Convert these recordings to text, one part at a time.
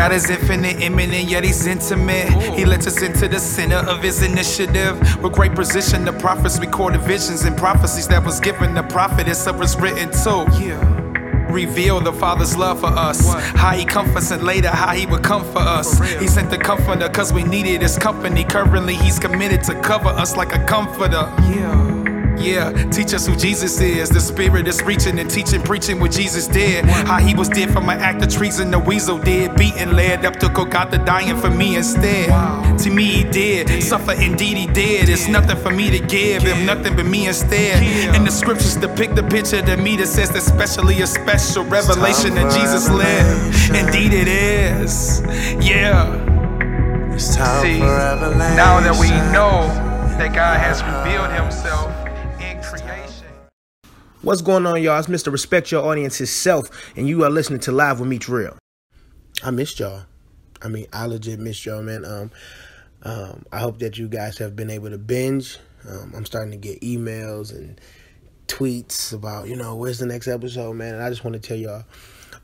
God is infinite, imminent, yet He's intimate. He lets us into the center of His initiative. With great precision, the prophets recorded visions and prophecies that was given the prophet. It's up was written too. Yeah reveal the Father's love for us. What? How He comforts and later how He would come for us. He sent the comforter because we needed His company. Currently, He's committed to cover us like a comforter. Yeah. Yeah, teach us who Jesus is. The spirit is reaching and teaching, preaching what Jesus did. How he was dead from an act of treason, the weasel did. Beaten, led up to Golgotha, dying for me instead. To me, he did. Suffer, indeed, he did. It's nothing for me to give him, nothing but me instead. And the scriptures depict the picture to me that says, that especially a special revelation that Jesus lived. Indeed, it is. Yeah. See, now that we know that God has revealed himself. What's going on, y'all? It's Mr. Respect Your Audience himself, and you are listening to Live with Meech Real. I missed y'all. I mean, I legit missed y'all, man. Um, um, I hope that you guys have been able to binge. Um, I'm starting to get emails and tweets about, you know, where's the next episode, man. And I just want to tell y'all,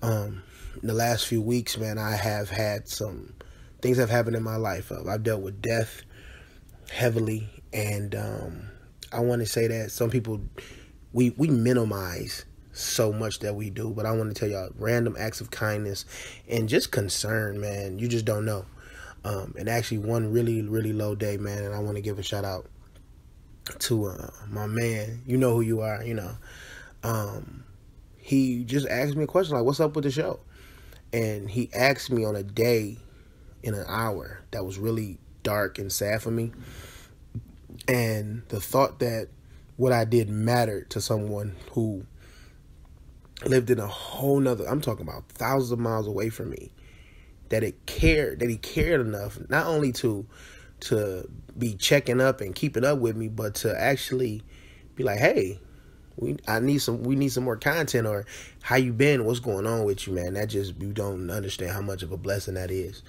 um, the last few weeks, man, I have had some things have happened in my life. Uh, I've dealt with death heavily, and um, I want to say that some people we we minimize so much that we do, but I want to tell y'all random acts of kindness and just concern, man. You just don't know. Um, and actually, one really really low day, man, and I want to give a shout out to uh, my man. You know who you are, you know. Um, he just asked me a question like, "What's up with the show?" And he asked me on a day in an hour that was really dark and sad for me. And the thought that what I did mattered to someone who lived in a whole nother I'm talking about thousands of miles away from me. That it cared that he cared enough not only to to be checking up and keeping up with me, but to actually be like, hey, we I need some we need some more content or how you been, what's going on with you, man. That just you don't understand how much of a blessing that is.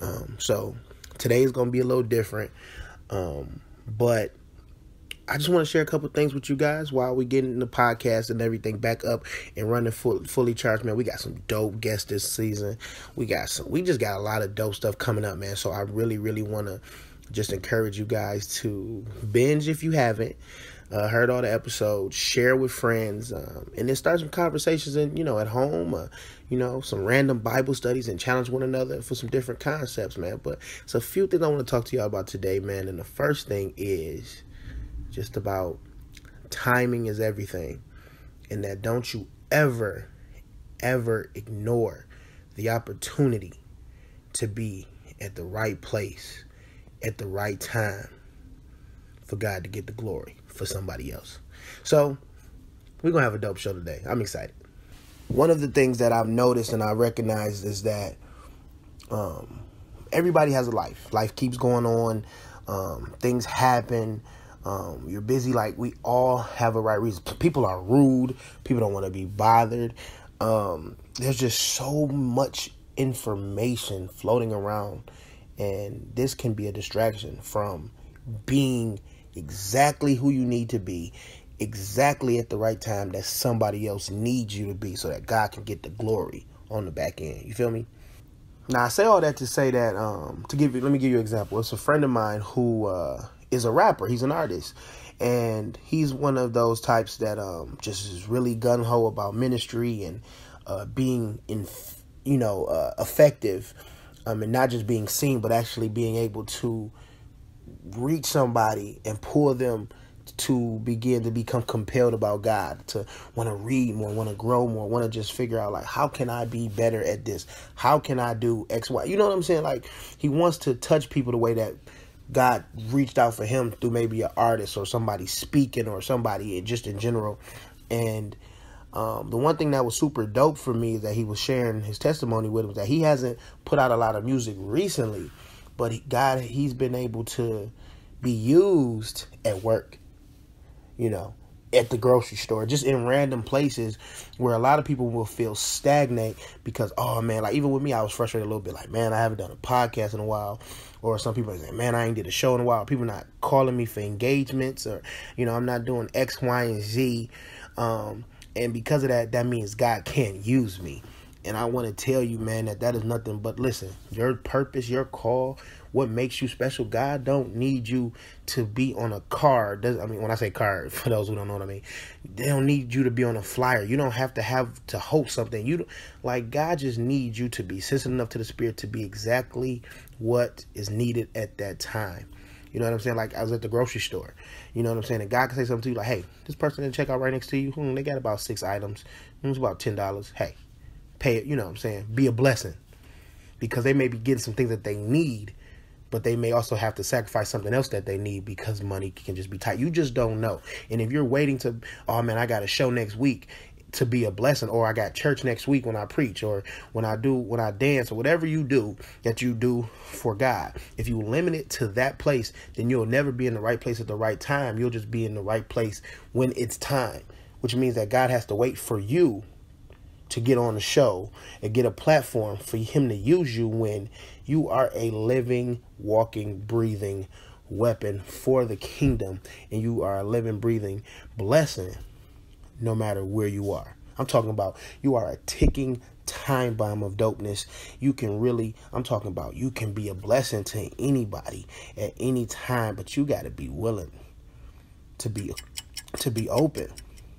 Um, so today is gonna be a little different. Um, but I just want to share a couple things with you guys while we're getting the podcast and everything back up and running full, fully charged. Man, we got some dope guests this season. We got some. We just got a lot of dope stuff coming up, man. So I really, really want to just encourage you guys to binge if you haven't. Uh, heard all the episodes, share with friends, um, and then start some conversations and you know at home, uh, you know some random Bible studies and challenge one another for some different concepts, man. But it's a few things I want to talk to y'all about today, man. And the first thing is just about timing is everything. And that don't you ever, ever ignore the opportunity to be at the right place at the right time for God to get the glory for somebody else. So, we're going to have a dope show today. I'm excited. One of the things that I've noticed and I recognize is that um, everybody has a life. Life keeps going on. Um, things happen. Um, you're busy. Like we all have a right reason. People are rude. People don't want to be bothered. Um, there's just so much information floating around, and this can be a distraction from being exactly who you need to be, exactly at the right time that somebody else needs you to be, so that God can get the glory on the back end. You feel me? Now I say all that to say that um, to give you. Let me give you an example. It's a friend of mine who uh, is a rapper. He's an artist. And he's one of those types that um, just is really gun ho about ministry and uh, being in, you know, uh, effective, um, and not just being seen, but actually being able to reach somebody and pull them to begin to become compelled about God, to want to read more, want to grow more, want to just figure out like how can I be better at this? How can I do X, Y? You know what I'm saying? Like he wants to touch people the way that God reached out for him through maybe an artist or somebody speaking or somebody just in general. And um, the one thing that was super dope for me that he was sharing his testimony with was that he hasn't put out a lot of music recently, but God, he's been able to be used at work, you know, at the grocery store, just in random places where a lot of people will feel stagnant because, oh man, like even with me, I was frustrated a little bit, like, man, I haven't done a podcast in a while or some people say, man, I ain't did a show in a while. People not calling me for engagements, or you know, I'm not doing X, Y, and Z. Um, and because of that, that means God can't use me. And I want to tell you, man, that that is nothing but listen, your purpose, your call, what makes you special. God don't need you to be on a card. I mean, when I say card, for those who don't know what I mean, they don't need you to be on a flyer. You don't have to have to host something. You like God just needs you to be sensitive enough to the Spirit to be exactly what is needed at that time. You know what I'm saying? Like I was at the grocery store. You know what I'm saying? And God can say something to you like, "Hey, this person in checkout right next to you, hmm, they got about six items. Hmm, it's about ten dollars. Hey, pay it. You know what I'm saying? Be a blessing because they may be getting some things that they need, but they may also have to sacrifice something else that they need because money can just be tight. You just don't know. And if you're waiting to, oh man, I got a show next week to be a blessing or I got church next week when I preach or when I do when I dance or whatever you do that you do for God. If you limit it to that place, then you'll never be in the right place at the right time. You'll just be in the right place when it's time, which means that God has to wait for you to get on the show and get a platform for him to use you when you are a living, walking, breathing weapon for the kingdom and you are a living, breathing blessing no matter where you are. I'm talking about you are a ticking time bomb of dopeness. You can really, I'm talking about you can be a blessing to anybody at any time, but you got to be willing to be to be open,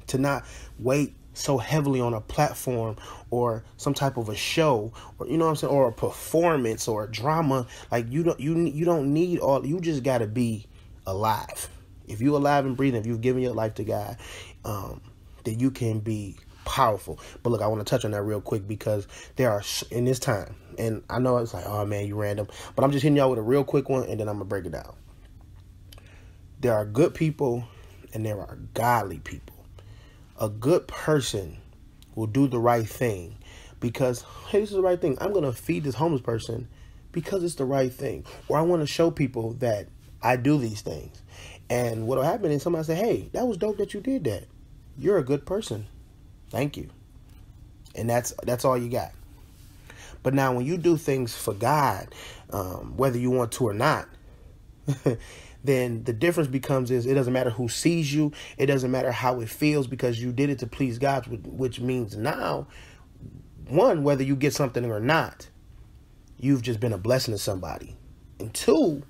to not wait so heavily on a platform or some type of a show or you know what I'm saying or a performance or a drama like you don't you you don't need all you just got to be alive if you're alive and breathing if you've given your life to God um that you can be powerful. But look, I want to touch on that real quick because there are in this time, and I know it's like, oh man, you random, but I'm just hitting y'all with a real quick one, and then I'm gonna break it down. There are good people, and there are godly people. A good person will do the right thing because hey, this is the right thing. I'm gonna feed this homeless person because it's the right thing, or I want to show people that I do these things. And what'll happen is somebody say, "Hey, that was dope that you did that." you're a good person. Thank you. And that's that's all you got. But now when you do things for God, um, whether you want to or not, then the difference becomes is it doesn't matter who sees you, it doesn't matter how it feels because you did it to please God, which means now, one, whether you get something or not, you've just been a blessing to somebody. And two,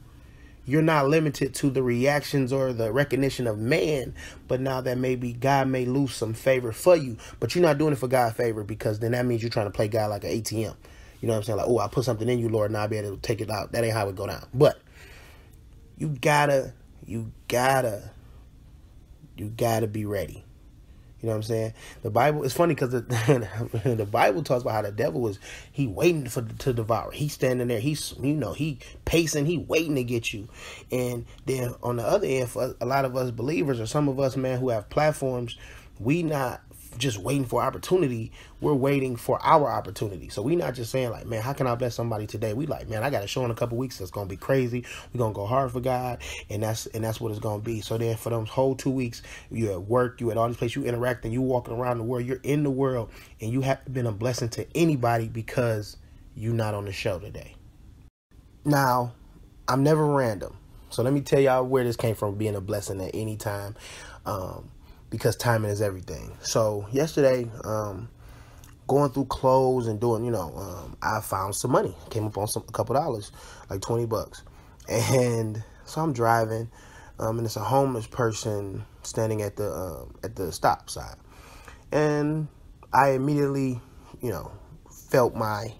you're not limited to the reactions or the recognition of man, but now that maybe God may lose some favor for you, but you're not doing it for God's favor because then that means you're trying to play God like an ATM. You know what I'm saying? Like, oh, I put something in you, Lord, and I'll be able to take it out. That ain't how it go down. But you gotta, you gotta, you gotta be ready. You know what I'm saying? The Bible it's funny because the, the Bible talks about how the devil was he waiting for to devour. He's standing there. He's you know he pacing. He waiting to get you. And then on the other end, for a lot of us believers or some of us man who have platforms, we not just waiting for opportunity. We're waiting for our opportunity. So we not just saying like, man, how can I bless somebody today? We like, man, I got a show in a couple weeks that's gonna be crazy. We're gonna go hard for God, and that's and that's what it's gonna be. So then for those whole two weeks, you at work, you at all these places, you interacting, you walking around the world, you're in the world, and you have been a blessing to anybody because you're not on the show today. Now, I'm never random. So let me tell y'all where this came from being a blessing at any time. Um, because timing is everything. So yesterday, um, going through clothes and doing, you know, um, I found some money. Came up on some a couple dollars, like twenty bucks, and so I'm driving, um, and it's a homeless person standing at the um, at the stop sign, and I immediately, you know, felt my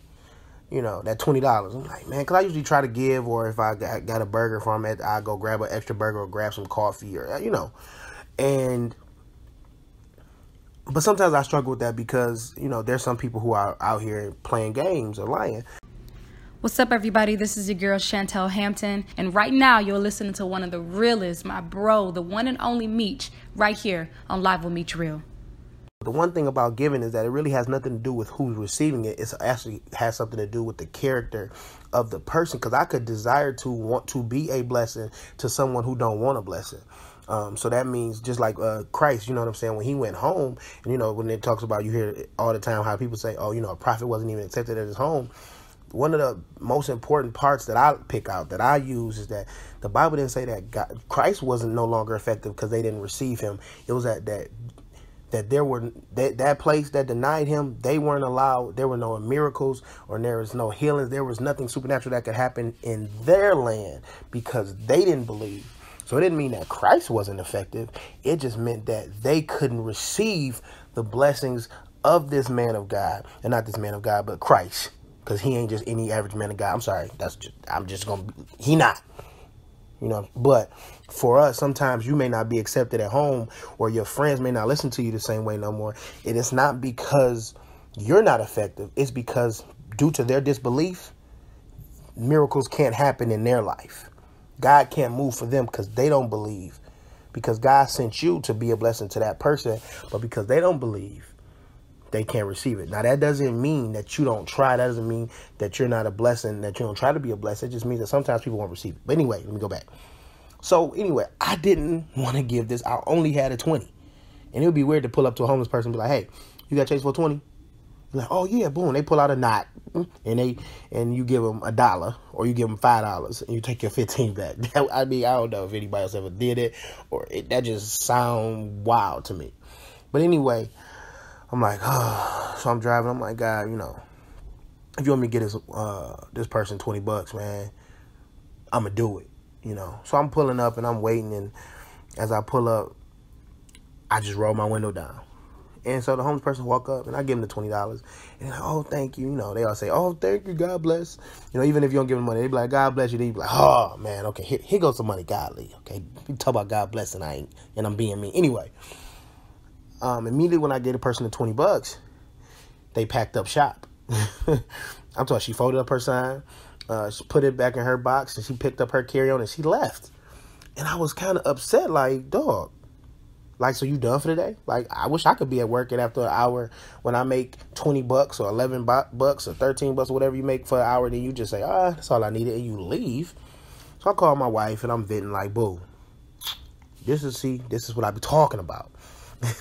you know, that twenty dollars. I'm like, man, cause I usually try to give, or if I got, got a burger from it, I go grab an extra burger or grab some coffee, or you know, and but sometimes I struggle with that because, you know, there's some people who are out here playing games or lying. What's up, everybody? This is your girl Chantel Hampton, and right now you're listening to one of the realest, my bro, the one and only Meech, right here on Live with Meech Real. The one thing about giving is that it really has nothing to do with who's receiving it. It actually has something to do with the character of the person. Because I could desire to want to be a blessing to someone who don't want a blessing. Um, so that means just like uh, Christ, you know what I'm saying? When he went home, and you know when it talks about, you hear all the time how people say, "Oh, you know, a prophet wasn't even accepted at his home." One of the most important parts that I pick out that I use is that the Bible didn't say that God, Christ wasn't no longer effective because they didn't receive him. It was that that that there were that, that place that denied him, they weren't allowed. There were no miracles or there was no healings. There was nothing supernatural that could happen in their land because they didn't believe. So it didn't mean that Christ wasn't effective. It just meant that they couldn't receive the blessings of this man of God, and not this man of God, but Christ, because he ain't just any average man of God. I'm sorry, that's just I'm just gonna he not, you know. But for us, sometimes you may not be accepted at home, or your friends may not listen to you the same way no more. And it's not because you're not effective; it's because due to their disbelief, miracles can't happen in their life. God can't move for them because they don't believe. Because God sent you to be a blessing to that person, but because they don't believe, they can't receive it. Now that doesn't mean that you don't try. That doesn't mean that you're not a blessing, that you don't try to be a blessing. It just means that sometimes people won't receive it. But anyway, let me go back. So anyway, I didn't want to give this. I only had a 20. And it would be weird to pull up to a homeless person and be like, hey, you got change for 20? Like, oh yeah, boom. They pull out a knot and they and you give them a dollar or you give them five dollars and you take your 15 back. I mean, I don't know if anybody else ever did it or it, that just sound wild to me. But anyway, I'm like, oh, so I'm driving. I'm like, God, you know, if you want me to get this uh, this person 20 bucks, man, I'm gonna do it. You know, so I'm pulling up and I'm waiting, and as I pull up, I just roll my window down. And so the homeless person walk up and I give them the twenty dollars. And like, oh, thank you. You know, they all say, oh, thank you, God bless. You know, even if you don't give them money, they be like, God bless you. They be like, oh man, okay, here, here goes some money, godly. Okay, you talk about God bless and I ain't, and I'm being mean anyway. Um, immediately when I gave the person the twenty bucks, they packed up shop. I'm talking. She folded up her sign, uh, she put it back in her box, and she picked up her carry on and she left. And I was kind of upset, like, dog like, so you done for the day? Like, I wish I could be at work and after an hour when I make 20 bucks or 11 bucks or 13 bucks or whatever you make for an hour, then you just say, ah, that's all I needed, and you leave. So I call my wife and I'm venting like, boo, this is, see, this is what I be talking about.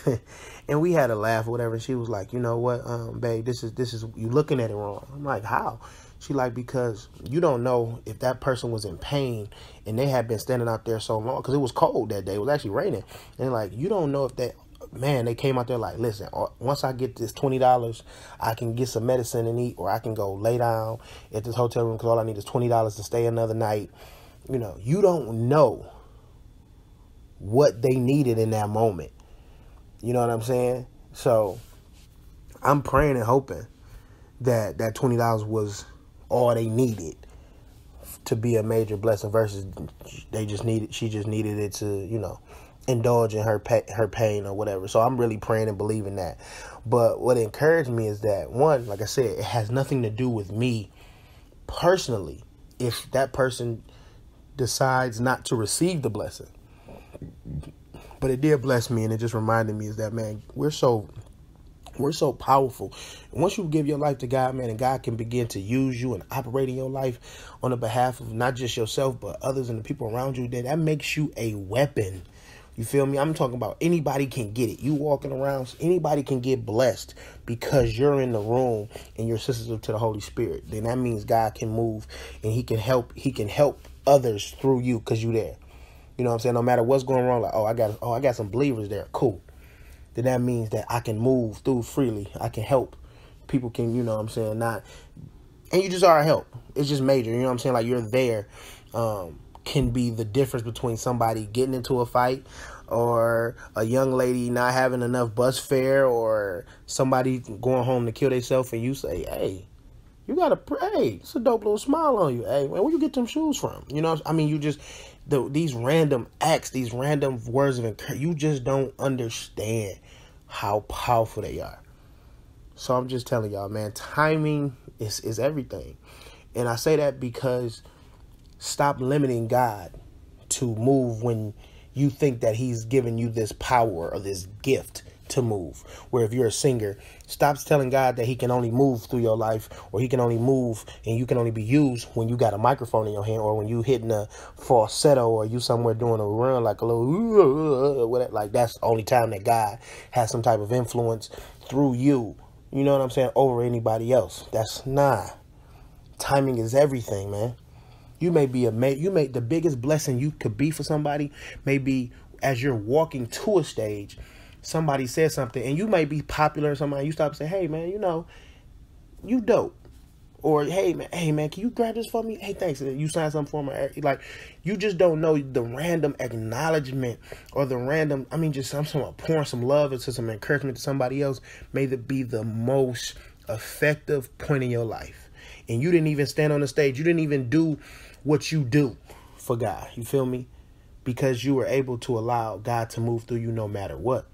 and we had a laugh or whatever. And she was like, you know what, um, babe, this is, this is, you looking at it wrong. I'm like, how? She like because you don't know if that person was in pain and they had been standing out there so long because it was cold that day. It was actually raining, and like you don't know if that man they came out there like listen uh, once i get this $20 i can get some medicine and eat or i can go lay down at this hotel room because all i need is $20 to stay another night. You know you don't know what they needed in that moment. You know what i'm saying? So i'm praying and hoping that that $20 was all they needed to be a major blessing versus they just needed she just needed it to you know indulge in her pa- her pain or whatever. So i'm really praying and believing that. But what encouraged me is that one like i said it has nothing to do with me personally if that person decides not to receive the blessing. But it did bless me and it just reminded me is that man we're so we're so powerful. once you give your life to God, man, and God can begin to use you and operate in your life on the behalf of not just yourself, but others and the people around you, then that makes you a weapon. You feel me? I'm talking about anybody can get it. You walking around, anybody can get blessed because you're in the room and you're sensitive to the Holy Spirit. Then that means God can move and He can help. He can help others through you because you're there. You know what I'm saying? No matter what's going wrong, like oh I got oh I got some believers there. Cool then that means that I can move through freely. I can help. People can, you know what I'm saying, not and you just are a help. It's just major, you know what I'm saying? Like you're there. Um, can be the difference between somebody getting into a fight or a young lady not having enough bus fare or somebody going home to kill themselves and you say, Hey, you gotta pray. It's a dope little smile on you. Hey, where you get them shoes from? You know, I mean, you just the, these random acts, these random words of encouragement, you just don't understand how powerful they are. So I'm just telling y'all, man, timing is, is everything. And I say that because stop limiting God to move when you think that he's giving you this power or this gift to move. Where if you're a singer, stops telling God that he can only move through your life or he can only move and you can only be used when you got a microphone in your hand or when you hitting a falsetto or you somewhere doing a run like a little. Like that's the only time that God has some type of influence through you. You know what I'm saying? Over anybody else. That's not. Timing is everything, man. You may be a you may the biggest blessing you could be for somebody may be as you're walking to a stage somebody said something and you might be popular or somebody you stop and say, Hey man, you know, you dope. Or hey man, hey man, can you grab this for me? Hey, thanks. And you sign something for me. Eh, like, you just don't know the random acknowledgement or the random. I mean, just some some pouring some love into some encouragement to somebody else may be the most effective point in your life. And you didn't even stand on the stage. You didn't even do what you do for God. You feel me? Because you were able to allow God to move through you no matter what.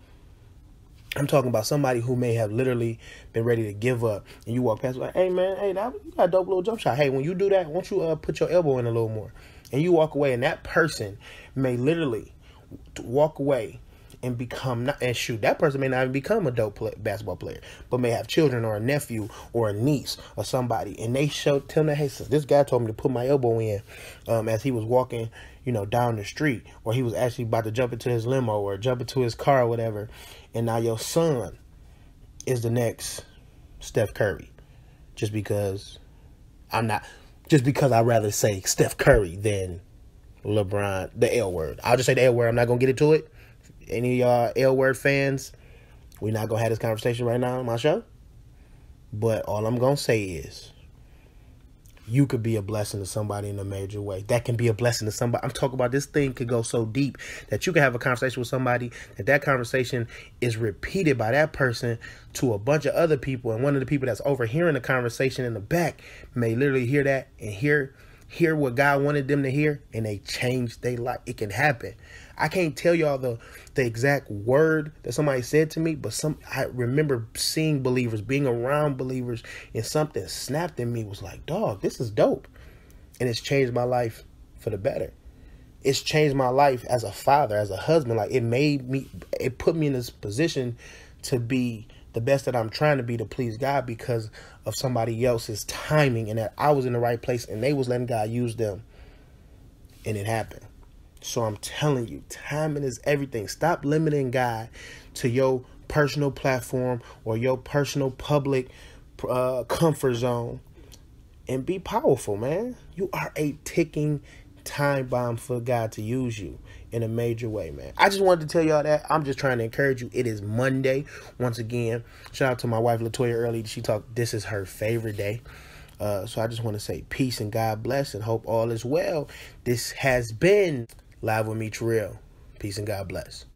I'm talking about somebody who may have literally been ready to give up, and you walk past like, "Hey man, hey, that you got a dope little jump shot. Hey, when you do that, won't you uh, put your elbow in a little more?" And you walk away, and that person may literally walk away and become not and shoot that person may not even become a dope play, basketball player, but may have children or a nephew or a niece or somebody, and they show tell them, "Hey, this guy told me to put my elbow in," um, as he was walking, you know, down the street, or he was actually about to jump into his limo or jump into his car or whatever, and now your son is the next Steph Curry, just because I'm not, just because I'd rather say Steph Curry than LeBron, the L word. I'll just say the L word. I'm not gonna get into it. Any of y'all L word fans, we're not gonna have this conversation right now on my show. But all I'm gonna say is you could be a blessing to somebody in a major way. That can be a blessing to somebody. I'm talking about this thing could go so deep that you can have a conversation with somebody that that conversation is repeated by that person to a bunch of other people, and one of the people that's overhearing the conversation in the back may literally hear that and hear hear what God wanted them to hear, and they change their life. It can happen. I can't tell y'all the the exact word that somebody said to me, but some I remember seeing believers, being around believers, and something snapped in me was like, dog, this is dope. And it's changed my life for the better. It's changed my life as a father, as a husband. Like it made me it put me in this position to be the best that I'm trying to be to please God because of somebody else's timing and that I was in the right place and they was letting God use them. And it happened. So I'm telling you, timing is everything. Stop limiting God to your personal platform or your personal public uh, comfort zone and be powerful, man. You are a ticking time bomb for God to use you in a major way, man. I just wanted to tell y'all that. I'm just trying to encourage you. It is Monday. Once again, shout out to my wife Latoya early. She talked this is her favorite day. Uh, so I just want to say peace and God bless and hope all is well. This has been Live with Meech Real. Peace and God bless.